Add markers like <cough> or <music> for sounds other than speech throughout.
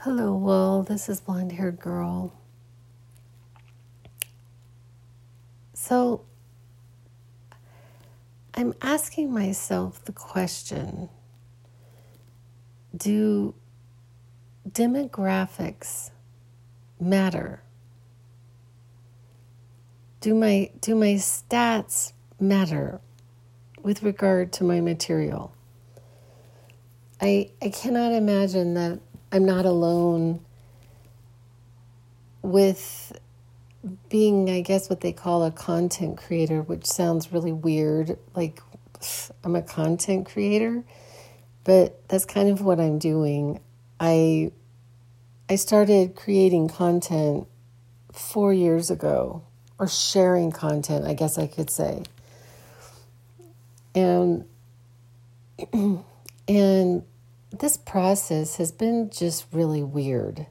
Hello, world. This is blonde haired girl. So, I'm asking myself the question Do demographics matter? Do my, do my stats matter with regard to my material? I, I cannot imagine that I'm not alone with being, I guess, what they call a content creator, which sounds really weird. Like, <sighs> I'm a content creator, but that's kind of what I'm doing. I I started creating content four years ago, or sharing content, I guess I could say. And <clears throat> and this process has been just really weird.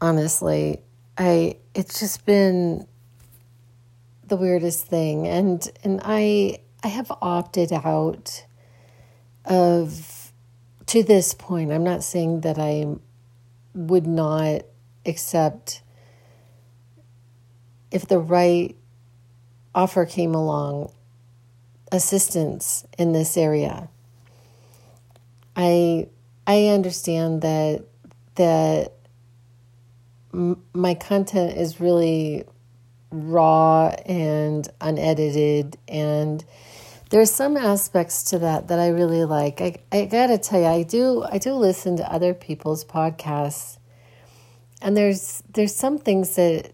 Honestly, I it's just been the weirdest thing and and I I have opted out of to this point. I'm not saying that I would not accept if the right offer came along assistance in this area. I I understand that that my content is really raw and unedited and there's some aspects to that that I really like. I I got to tell you I do I do listen to other people's podcasts and there's there's some things that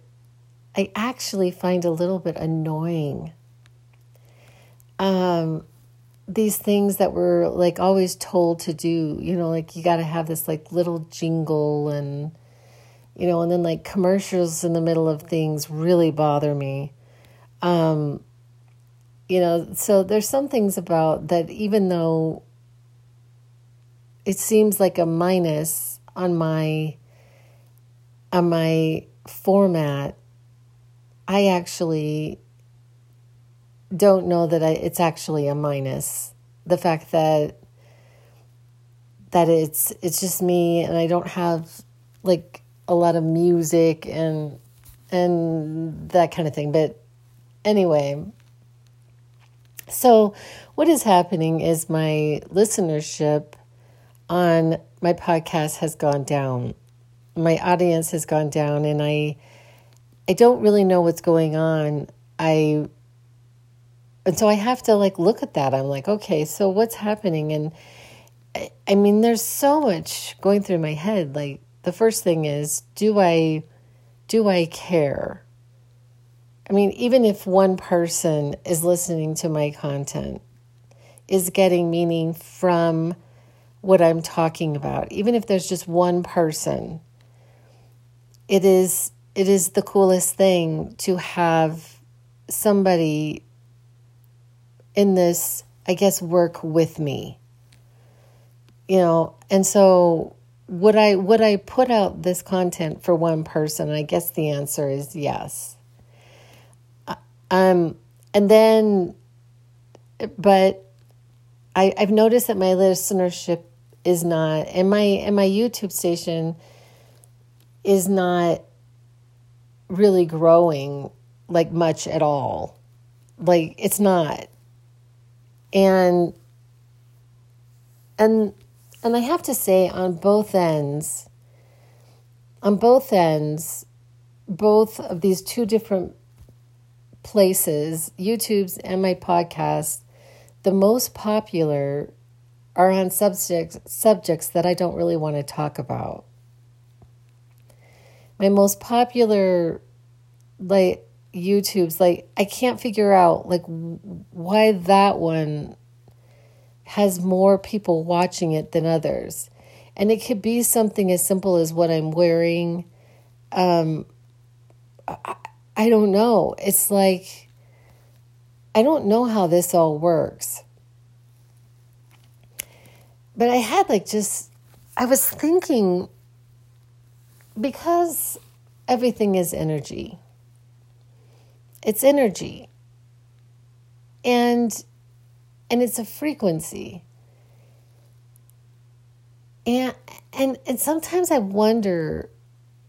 I actually find a little bit annoying. Um these things that we're like always told to do, you know, like you got to have this like little jingle and you know, and then like commercials in the middle of things really bother me. Um you know, so there's some things about that even though it seems like a minus on my on my format, I actually don't know that I, it's actually a minus. The fact that that it's it's just me and I don't have like a lot of music and and that kind of thing. But anyway, so what is happening is my listenership on my podcast has gone down. My audience has gone down and I I don't really know what's going on. I and so I have to like look at that. I'm like, okay, so what's happening? And I, I mean, there's so much going through my head. Like the first thing is, do I do I care? I mean, even if one person is listening to my content, is getting meaning from what I'm talking about, even if there's just one person, it is it is the coolest thing to have somebody in this, I guess, work with me. You know, and so would I would I put out this content for one person? I guess the answer is yes. Um, and then, but I I've noticed that my listenership is not, and my and my YouTube station is not really growing like much at all. Like it's not and and and I have to say on both ends on both ends both of these two different places YouTube's and my podcast the most popular are on subjects subjects that I don't really want to talk about. My most popular like YouTube's like I can't figure out like why that one has more people watching it than others. And it could be something as simple as what I'm wearing. Um I, I don't know. It's like I don't know how this all works. But I had like just I was thinking because everything is energy it's energy. And and it's a frequency. And and and sometimes I wonder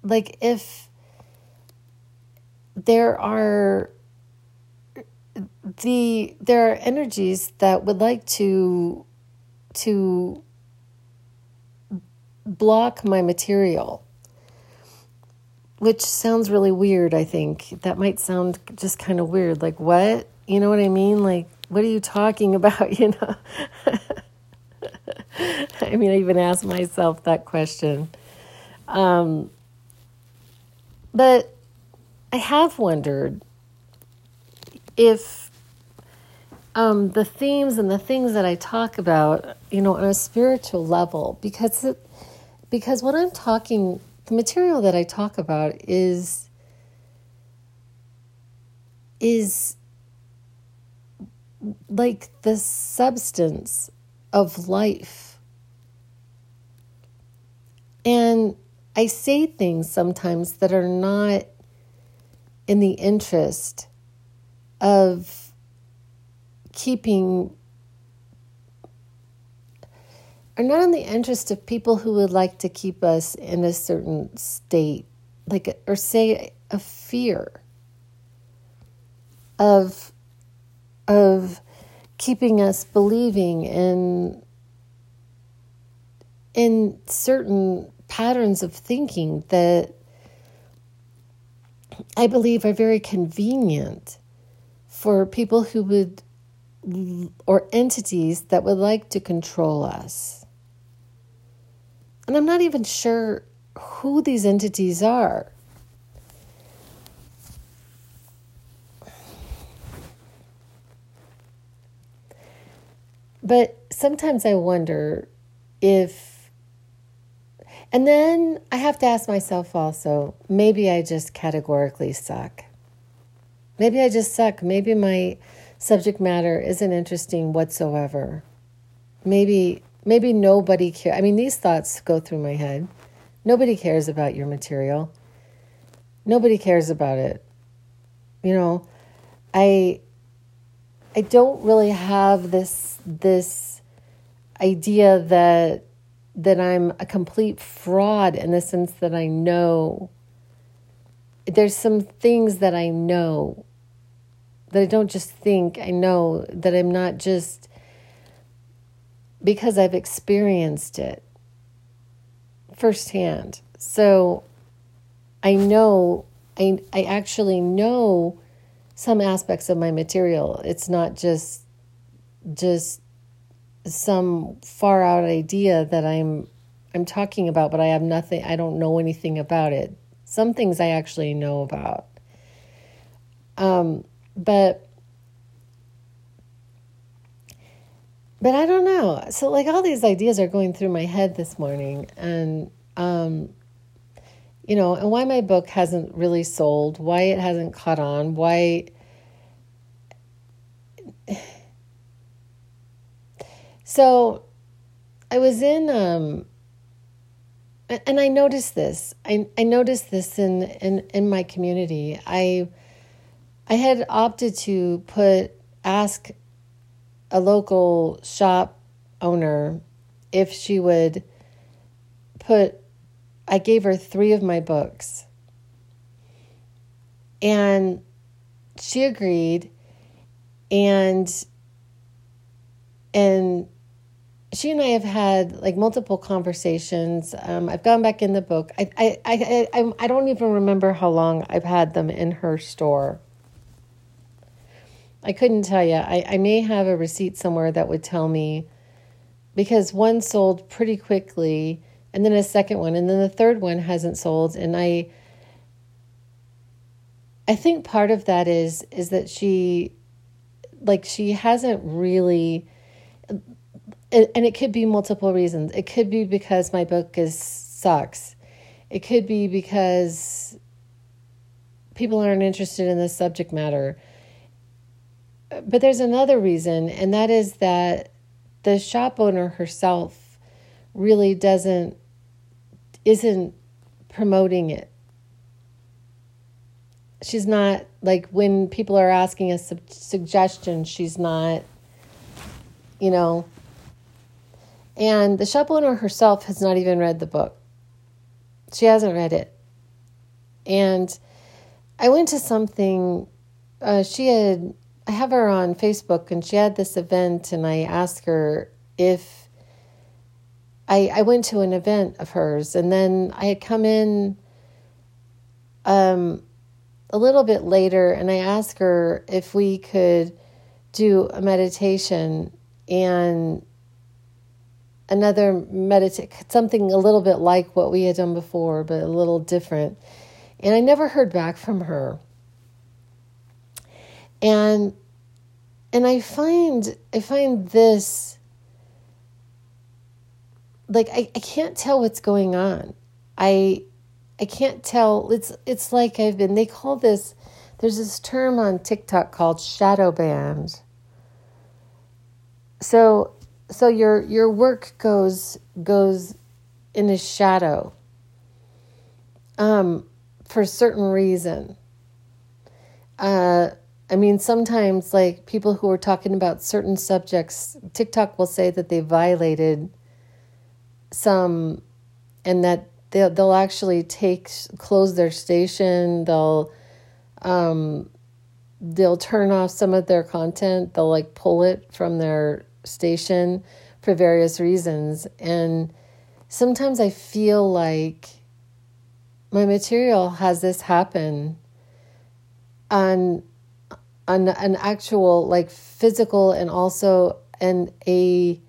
like if there are the there are energies that would like to to block my material which sounds really weird i think. That might sound just kind of weird. Like what? You know what i mean? Like what are you talking <laughs> about? You know? <laughs> I mean i even asked myself that question. Um, but i have wondered if um, the themes and the things that I talk about, you know, on a spiritual level, because it, because what I'm talking, the material that I talk about is is like the substance of life. And I say things sometimes that are not in the interest of keeping are not in the interest of people who would like to keep us in a certain state, like, or say a fear of, of keeping us believing in, in certain patterns of thinking that I believe are very convenient for people who would, or entities that would like to control us. And I'm not even sure who these entities are. But sometimes I wonder if and then I have to ask myself also maybe I just categorically suck. Maybe I just suck. Maybe my subject matter isn't interesting whatsoever. Maybe maybe nobody cares. I mean, these thoughts go through my head. Nobody cares about your material. Nobody cares about it. You know, I I don't really have this this idea that that I'm a complete fraud in the sense that I know there's some things that I know that I don't just think, I know that I'm not just because I've experienced it firsthand. So I know, I, I actually know some aspects of my material. It's not just just some far out idea that I'm I'm talking about, but I have nothing I don't know anything about it. Some things I actually know about. Um, but but I don't know. So like all these ideas are going through my head this morning and um you know, and why my book hasn't really sold, why it hasn't caught on, why <sighs> So I was in um and I noticed this. I I noticed this in in in my community. I I had opted to put ask a local shop owner if she would put I gave her 3 of my books. And she agreed and and she and I have had like multiple conversations. Um, I've gone back in the book. I, I, I, I, I don't even remember how long I've had them in her store. I couldn't tell you. I, I may have a receipt somewhere that would tell me because one sold pretty quickly and then a second one and then the third one hasn't sold and I I think part of that is is that she like she hasn't really and it could be multiple reasons. It could be because my book is sucks. It could be because people aren't interested in the subject matter. But there's another reason, and that is that the shop owner herself really doesn't isn't promoting it. She's not like when people are asking us suggestions, she's not you know And the shop owner herself has not even read the book. She hasn't read it. And I went to something, uh, she had, I have her on Facebook and she had this event, and I asked her if I, I went to an event of hers, and then I had come in um, a little bit later, and I asked her if we could do a meditation and another meditate something a little bit like what we had done before, but a little different. And I never heard back from her. And and I find I find this like I, I can't tell what's going on. I I can't tell it's it's like I've been they call this there's this term on TikTok called shadow ban. So so your your work goes goes in a shadow um, for a certain reason. Uh, I mean, sometimes like people who are talking about certain subjects, TikTok will say that they violated some, and that they'll they'll actually take close their station. They'll um, they'll turn off some of their content. They'll like pull it from their station for various reasons. And sometimes I feel like my material has this happen on on an actual like physical and also an a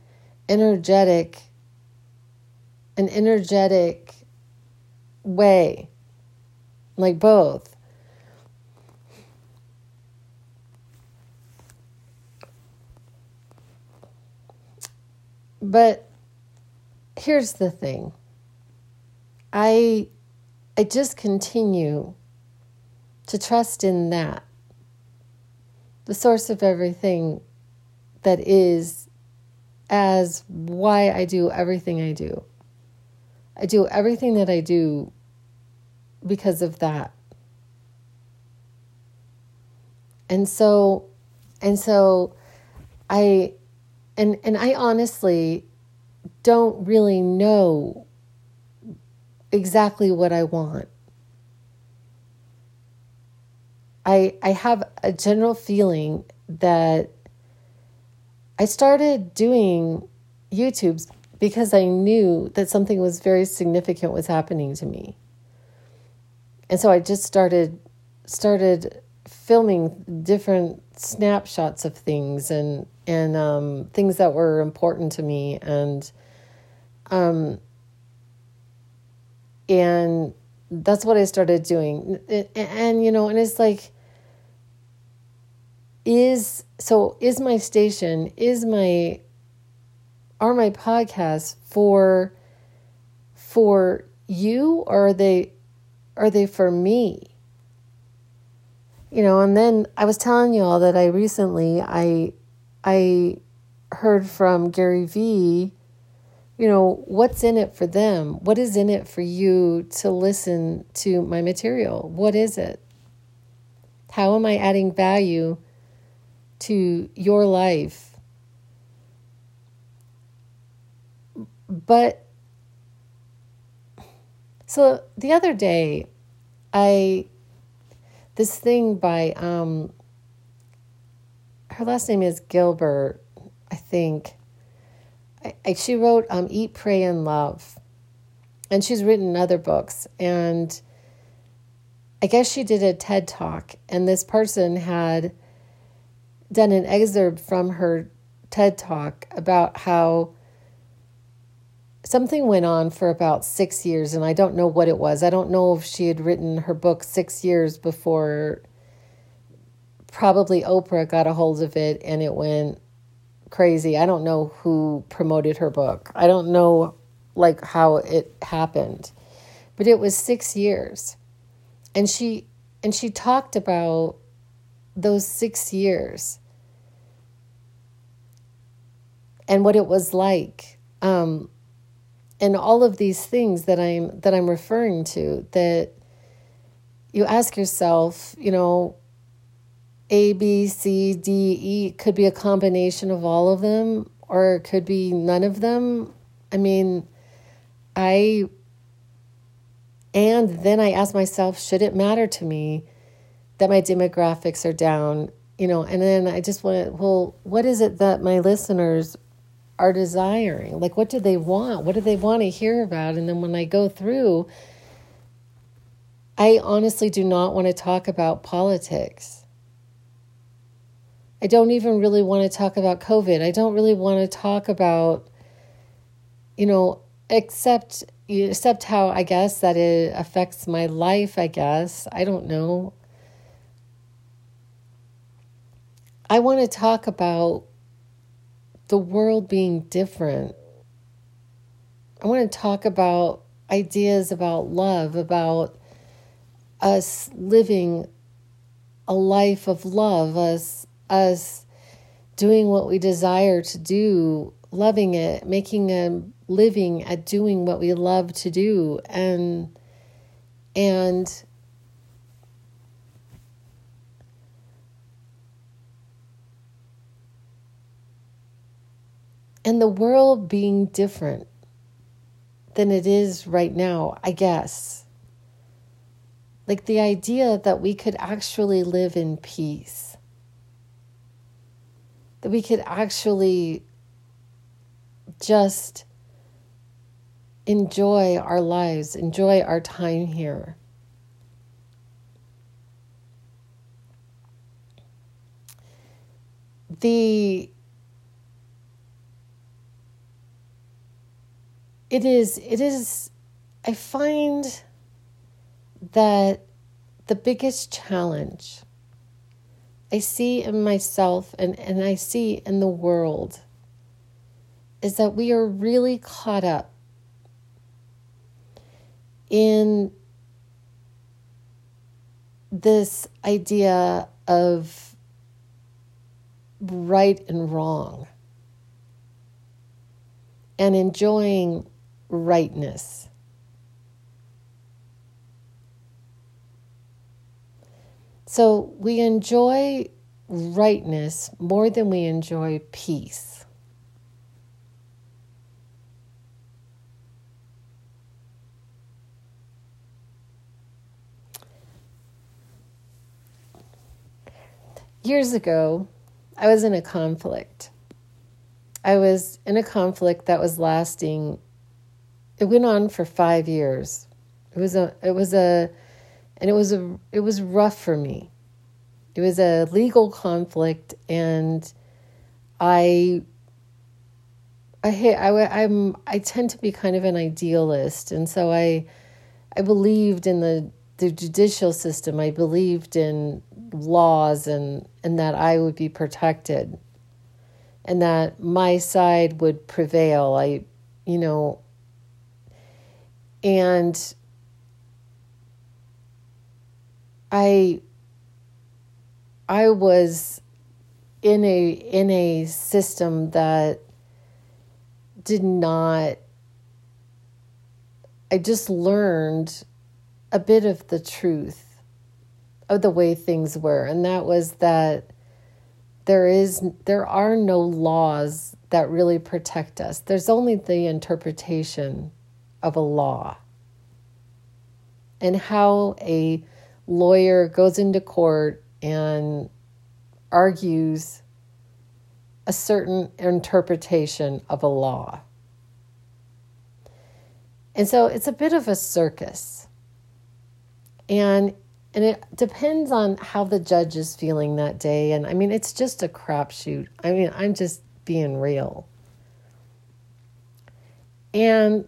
energetic an energetic way like both But here's the thing. I I just continue to trust in that. The source of everything that is as why I do everything I do. I do everything that I do because of that. And so and so I and and I honestly don't really know exactly what I want. I I have a general feeling that I started doing YouTubes because I knew that something was very significant was happening to me. And so I just started started filming different snapshots of things and and um, things that were important to me and um, and that's what I started doing. And, and you know and it's like is so is my station is my are my podcasts for for you or are they are they for me? You know and then i was telling you all that i recently i I heard from Gary Vee, you know, what's in it for them? What is in it for you to listen to my material? What is it? How am I adding value to your life? But so the other day, I this thing by um, her last name is Gilbert, I think. I, I, she wrote um, Eat, Pray, and Love. And she's written other books. And I guess she did a TED talk, and this person had done an excerpt from her TED talk about how something went on for about six years, and I don't know what it was. I don't know if she had written her book six years before probably Oprah got a hold of it and it went crazy. I don't know who promoted her book. I don't know like how it happened. But it was 6 years. And she and she talked about those 6 years and what it was like um, and all of these things that I'm that I'm referring to that you ask yourself, you know, a, B, C, D, E could be a combination of all of them, or it could be none of them, I mean, I, and then I ask myself, should it matter to me that my demographics are down? You know, and then I just want well, what is it that my listeners are desiring? Like, what do they want? What do they want to hear about? And then when I go through, I honestly do not want to talk about politics. I don't even really want to talk about COVID. I don't really want to talk about, you know, except except how I guess that it affects my life, I guess. I don't know. I want to talk about the world being different. I want to talk about ideas about love, about us living a life of love, us us doing what we desire to do, loving it, making a living at doing what we love to do and and and the world being different than it is right now, I guess. Like the idea that we could actually live in peace, that we could actually just enjoy our lives, enjoy our time here. The it is it is I find that the biggest challenge I see in myself and, and I see in the world is that we are really caught up in this idea of right and wrong and enjoying rightness. So we enjoy rightness more than we enjoy peace. Years ago, I was in a conflict. I was in a conflict that was lasting it went on for five years. It was a it was a and it was a it was rough for me. It was a legal conflict, and I I I I'm I tend to be kind of an idealist, and so I I believed in the the judicial system. I believed in laws and and that I would be protected, and that my side would prevail. I you know and I I was in a in a system that did not I just learned a bit of the truth of the way things were and that was that there is there are no laws that really protect us. There's only the interpretation of a law. And how a lawyer goes into court and argues a certain interpretation of a law. And so it's a bit of a circus. And and it depends on how the judge is feeling that day. And I mean, it's just a crapshoot. I mean, I'm just being real. And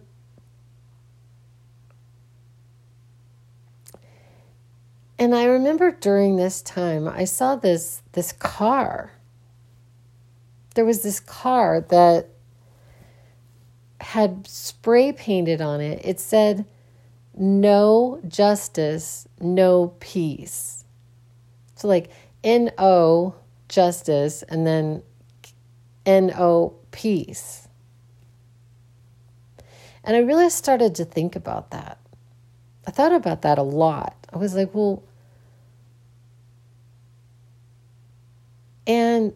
And I remember during this time, I saw this this car. There was this car that had spray painted on it. It said, No justice, no peace. So, like N O justice and then N O peace. And I really started to think about that. I thought about that a lot. I was like, well, and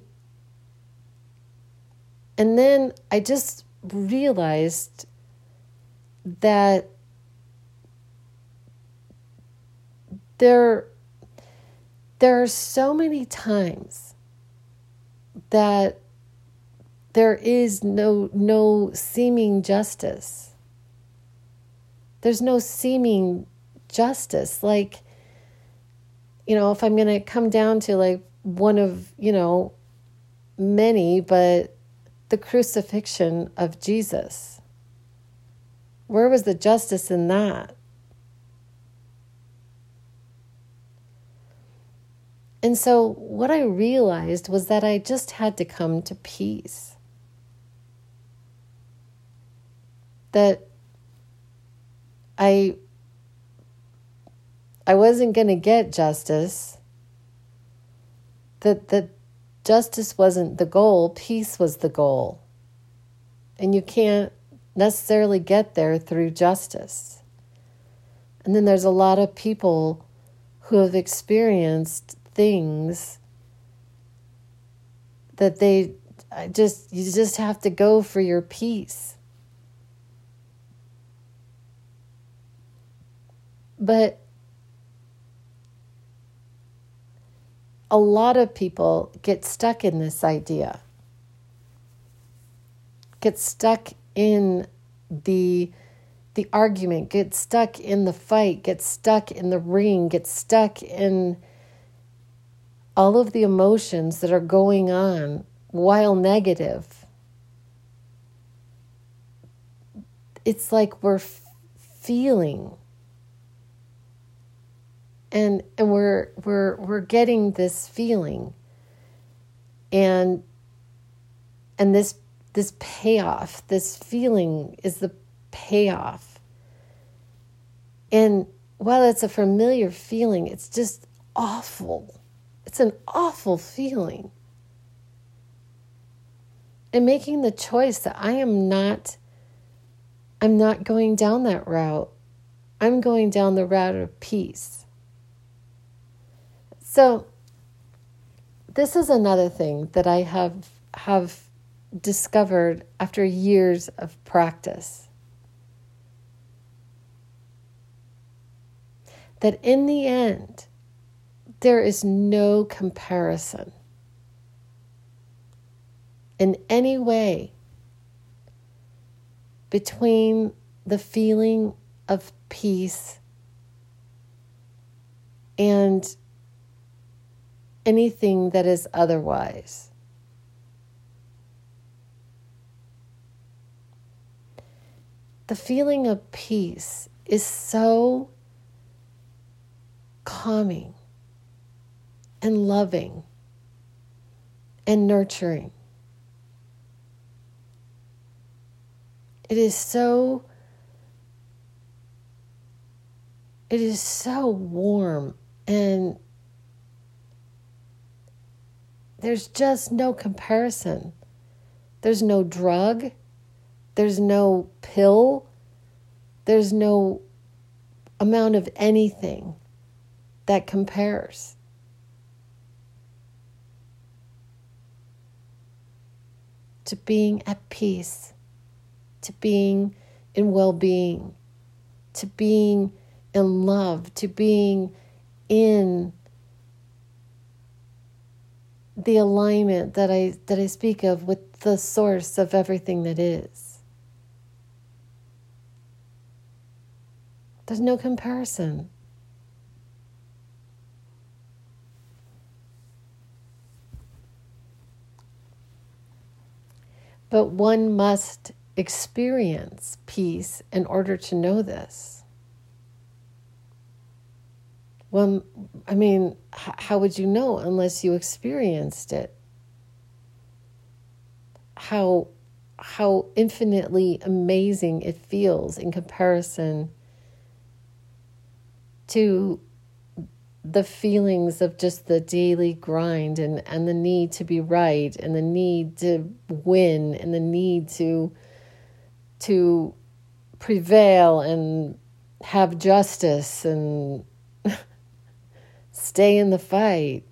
and then I just realized that there there are so many times that there is no no seeming justice. There's no seeming justice. Like you know if i'm going to come down to like one of you know many but the crucifixion of jesus where was the justice in that And so, what I realized was that I just had to come to peace. That I I wasn't going to get justice. That that justice wasn't the goal, peace was the goal. And you can't necessarily get there through justice. And then there's a lot of people who have experienced things that they just you just have to go for your peace. But a lot of people get stuck in this idea, get stuck in the the argument, get stuck in the fight, get stuck in the ring, get stuck in all of the emotions that are going on while negative. It's like we're f- feeling and and we're we're we're getting this feeling and and this this payoff this feeling is the payoff and while it's a familiar feeling it's just awful it's an awful feeling. And making the choice that I am not I'm not going down that route. I'm going down the route of peace. So this is another thing that I have have discovered after years of practice. That in the end, there is no comparison in any way between the feeling of peace and anything that is otherwise. The feeling of peace is so calming and loving and nurturing. It is so it is so warm and there's just no comparison. There's no drug, there's no pill, there's no amount of anything that compares. to being at peace, to being in well being, to being in love, to being in the alignment that I that I speak of with the source of everything that is. There's no comparison. But one must experience peace in order to know this. Well, I mean, how would you know unless you experienced it? How how infinitely amazing it feels in comparison to the feelings of just the daily grind and, and the need to be right and the need to win and the need to to prevail and have justice and stay in the fight.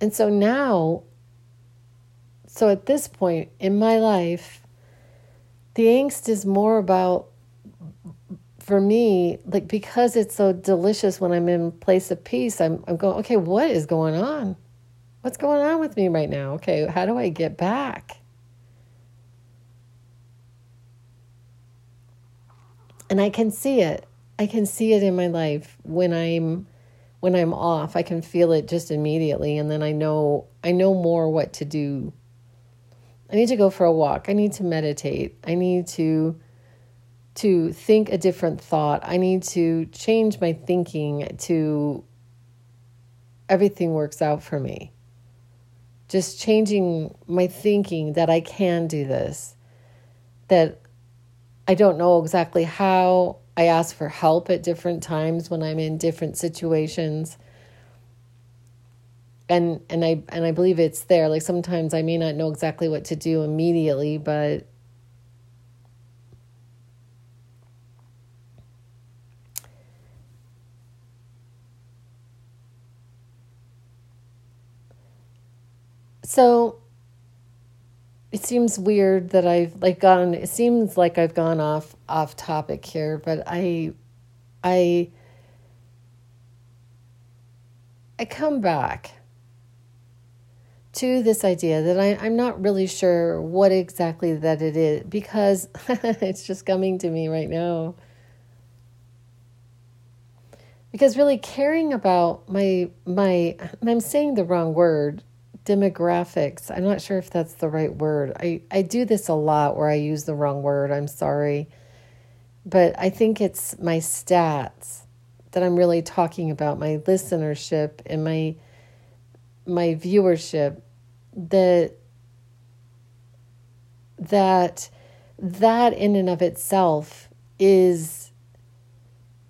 And so now, so at this point in my life, the angst is more about, for me, like because it's so delicious when I'm in place of peace, I'm, I'm going, okay, what is going on? What's going on with me right now? Okay, how do I get back? And I can see it. I can see it in my life when I'm when I'm off. I can feel it just immediately and then I know I know more what to do. I need to go for a walk. I need to meditate. I need to to think a different thought. I need to change my thinking to everything works out for me just changing my thinking that I can do this, that I don't know exactly how. I ask for help at different times when I'm in different situations. And and I and I believe it's there. Like sometimes I may not know exactly what to do immediately, but So it seems weird that I've like gone it seems like I've gone off off topic here, but I I I come back to this idea that I, I'm not really sure what exactly that it is because <laughs> it's just coming to me right now. Because really caring about my my I'm saying the wrong word demographics. I'm not sure if that's the right word. I, I do this a lot where I use the wrong word. I'm sorry. But I think it's my stats that I'm really talking about, my listenership and my my viewership that that that in and of itself is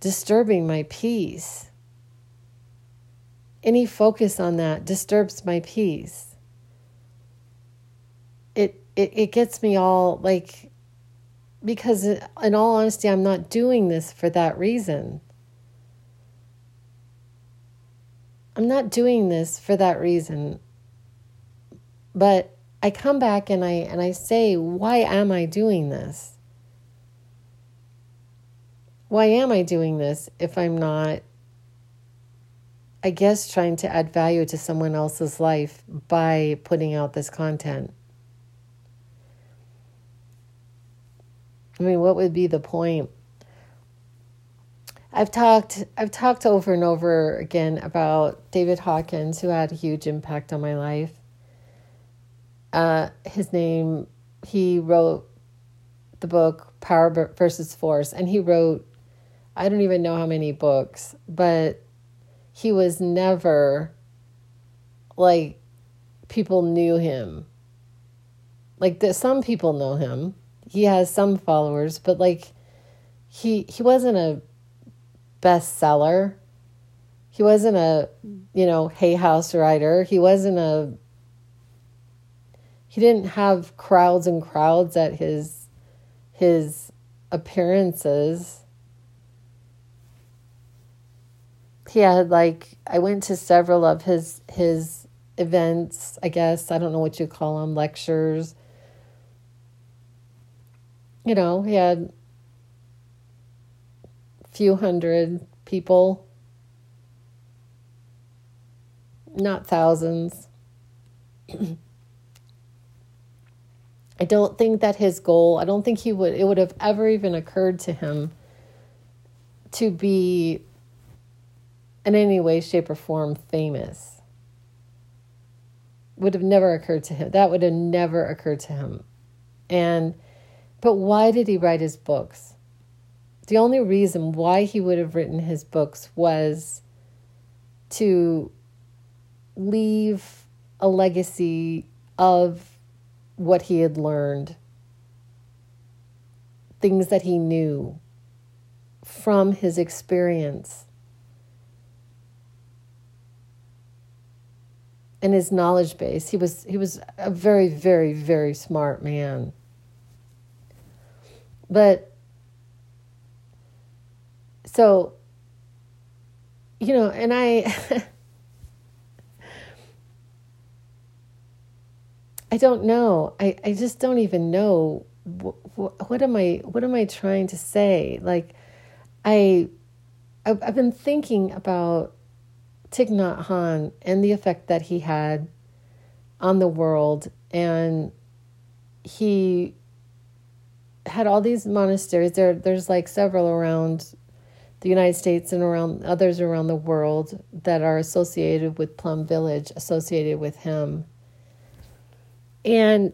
disturbing my peace any focus on that disturbs my peace. It, it, it gets me all like, because uh, in all honesty, I'm not doing this for that reason. I'm not doing this for that reason. But I come back and I and I say, why am I doing this? Why am I doing this if I'm not I guess, trying to add value to someone else's life by putting out this content. I mean, what would be the point? I've talked I've talked over and over again about David Hawkins who had a huge impact on my life. Uh, his name he wrote the book Power versus Force and he wrote I don't even know how many books, but he was never like people knew him. Like that some people know him. He has some followers, but like he he wasn't a bestseller. He wasn't a, you know, Hay House writer. He wasn't a he didn't have crowds and crowds at his his appearances he had like I went to several of his his events, I guess. I don't know what you call them, lectures. You know, he had a few hundred people, not thousands. <clears throat> I don't think that his goal, I don't think he would it would have ever even occurred to him to be in any way, shape, or form famous. Would have never occurred to him. That would have never occurred to him. And, but why did he write his books? The only reason why he would have written his books was to leave a legacy of what he had learned, things that he knew from his experience in his knowledge base. He was he was a very very very smart man. But so you know, and I <laughs> I don't know. I, I just don't even know what, what am I what am I trying to say? Like I I've, I've been thinking about Thich Nhat Hanh and the effect that he had on the world. And he had all these monasteries. There there's like several around the United States and around others around the world that are associated with Plum Village associated with him. And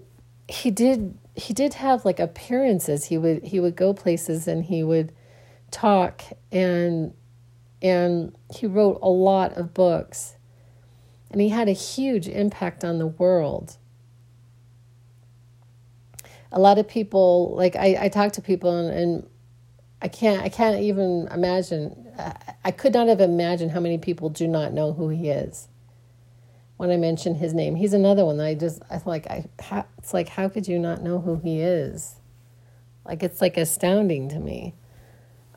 he did he did have like appearances. He would he would go places and he would talk. And and he wrote a lot of books and he had a huge impact on the world a lot of people like i, I talk to people and, and i can't i can't even imagine I, I could not have imagined how many people do not know who he is when I mention his name. He's another one that I just I like I it's like how could you not know who he is? Like it's like astounding to me.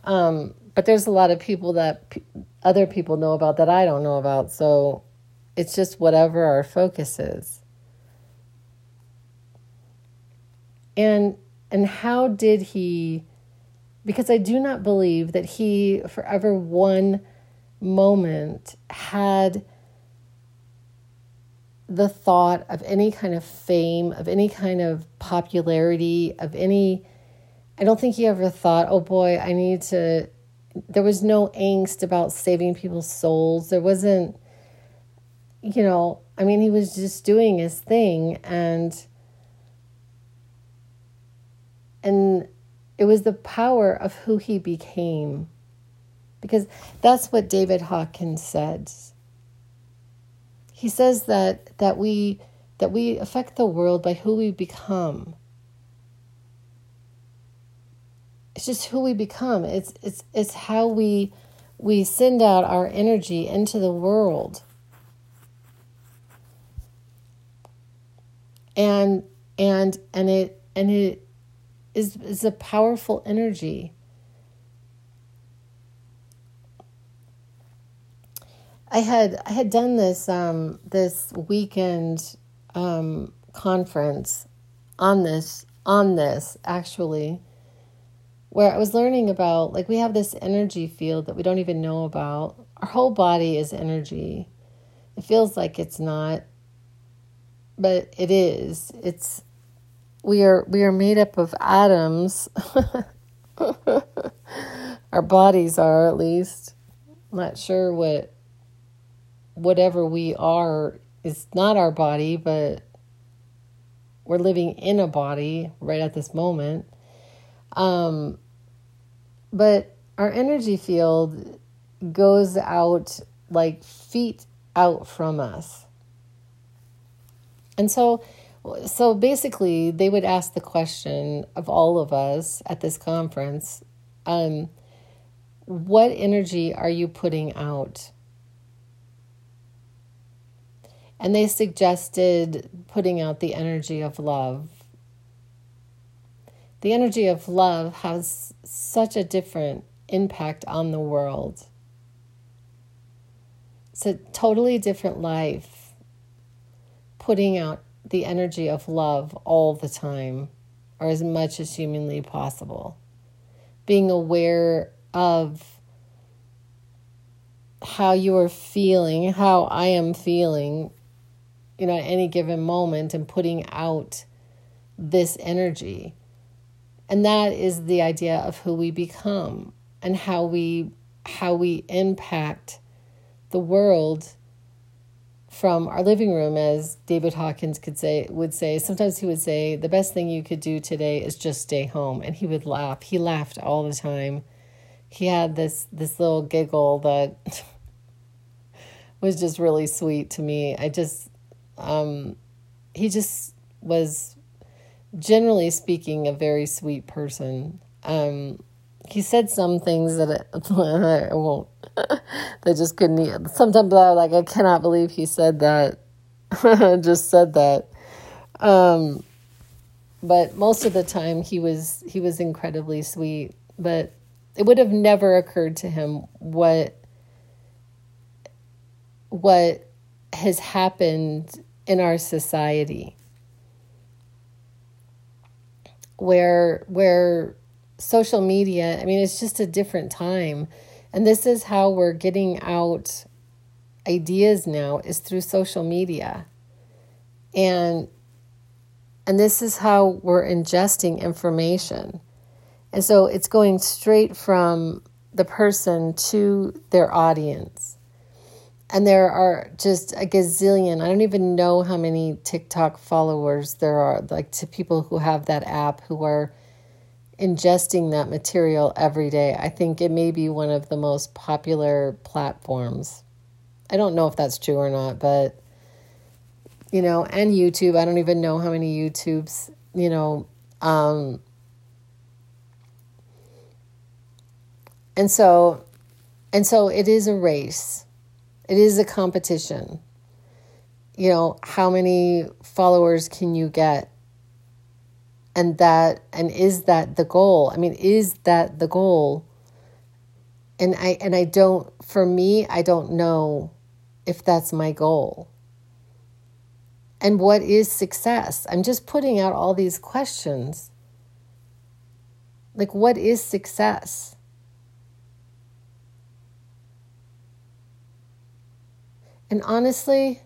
Um, but there's a lot of people that p- other people know about that I don't know about. So it's just whatever our focus is. And and how did he because I do not believe that he forever one moment had the thought of any kind of fame, of any kind of popularity, of any. I don't think he ever thought, oh boy, I need to. There was no angst about saving people's souls. There wasn't, you know, I mean, he was just doing his thing and. And it was the power of who he became. Because that's what David Hawkins said he says that that we that we affect the world by who we become. It's just who we become. It's it's it's how we we send out our energy into the world. And and and it and it is is a powerful energy. I had I had done this um, this weekend um, conference on this on this actually, where I was learning about like we have this energy field that we don't even know about. Our whole body is energy. It feels like it's not, but it is. It's we are we are made up of atoms. <laughs> Our bodies are at least. I'm not sure what whatever we are is not our body, but we're living in a body right at this moment. Um, but our energy field goes out like feet out from us. And so so basically they would ask the question of all of us at this conference um, what energy are you putting out and they suggested putting out the energy of love. The energy of love has such a different impact on the world. It's a totally different life putting out the energy of love all the time or as much as humanly possible. Being aware of how you are feeling, how I am feeling you know, at any given moment and putting out this energy. And that is the idea of who we become and how we how we impact the world from our living room as David Hawkins could say would say. Sometimes he would say the best thing you could do today is just stay home. And he would laugh. He laughed all the time. He had this this little giggle that <laughs> was just really sweet to me. I just um, he just was, generally speaking, a very sweet person. Um, he said some things that I, <laughs> I won't, <laughs> that just couldn't, sometimes I like, I cannot believe he said that, <laughs> just said that. Um, but most of the time he was, he was incredibly sweet, but it would have never occurred to him what, what has happened in our society. Where where social media, I mean it's just a different time. And this is how we're getting out ideas now is through social media. And and this is how we're ingesting information. And so it's going straight from the person to their audience. And there are just a gazillion. I don't even know how many TikTok followers there are, like to people who have that app who are ingesting that material every day. I think it may be one of the most popular platforms. I don't know if that's true or not, but you know, and YouTube. I don't even know how many YouTubes, you know, um, and so, and so it is a race. It is a competition. You know, how many followers can you get? And that, and is that the goal? I mean, is that the goal? And I, and I don't, for me, I don't know if that's my goal. And what is success? I'm just putting out all these questions. Like, what is success? And honestly,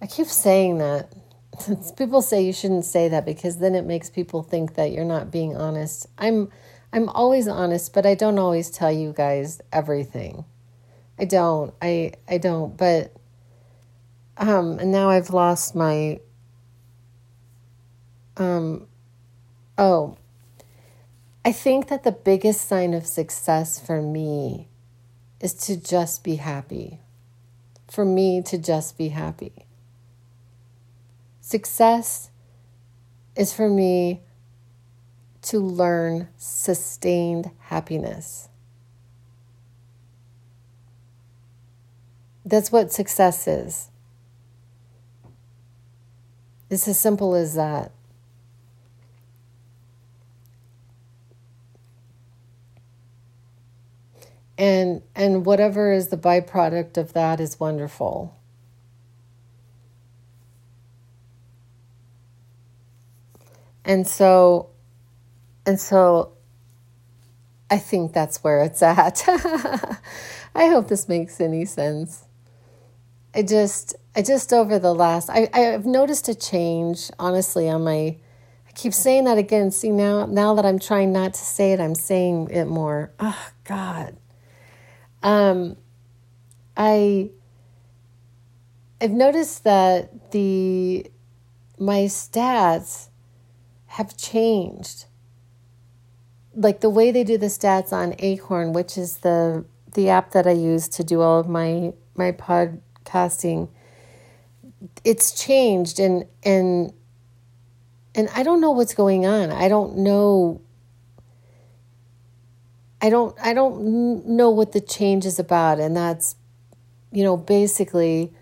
I keep saying that. <laughs> people say you shouldn't say that because then it makes people think that you're not being honest. I'm I'm always honest, but I don't always tell you guys everything. I don't. I I don't, but um, and now I've lost my. Um, oh, I think that the biggest sign of success for me is to just be happy. For me to just be happy. Success is for me to learn sustained happiness. That's what success is. It's as simple as that. And and whatever is the byproduct of that is wonderful. And so and so I think that's where it's at. <laughs> I hope this makes any sense. I just I just over the last I I've noticed a change honestly on my I keep saying that again. See now now that I'm trying not to say it, I'm saying it more. Oh God. Um I I've noticed that the my stats have changed. Like the way they do the stats on Anchor, which is the the app that I use to do all of my my pod casting it's changed and and and I don't know what's going on. I don't know I don't I don't know what the change is about and that's you know basically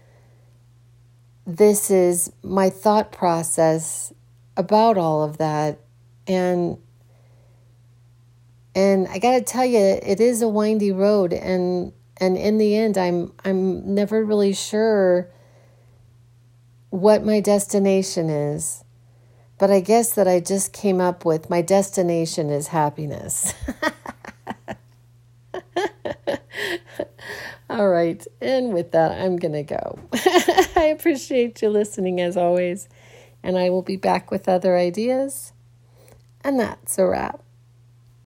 this is my thought process about all of that and and I got to tell you it is a windy road and and in the end i'm i'm never really sure what my destination is but i guess that i just came up with my destination is happiness <laughs> <laughs> all right and with that i'm going to go. <laughs> I appreciate you listening as always and i will be back with other ideas. And that's a wrap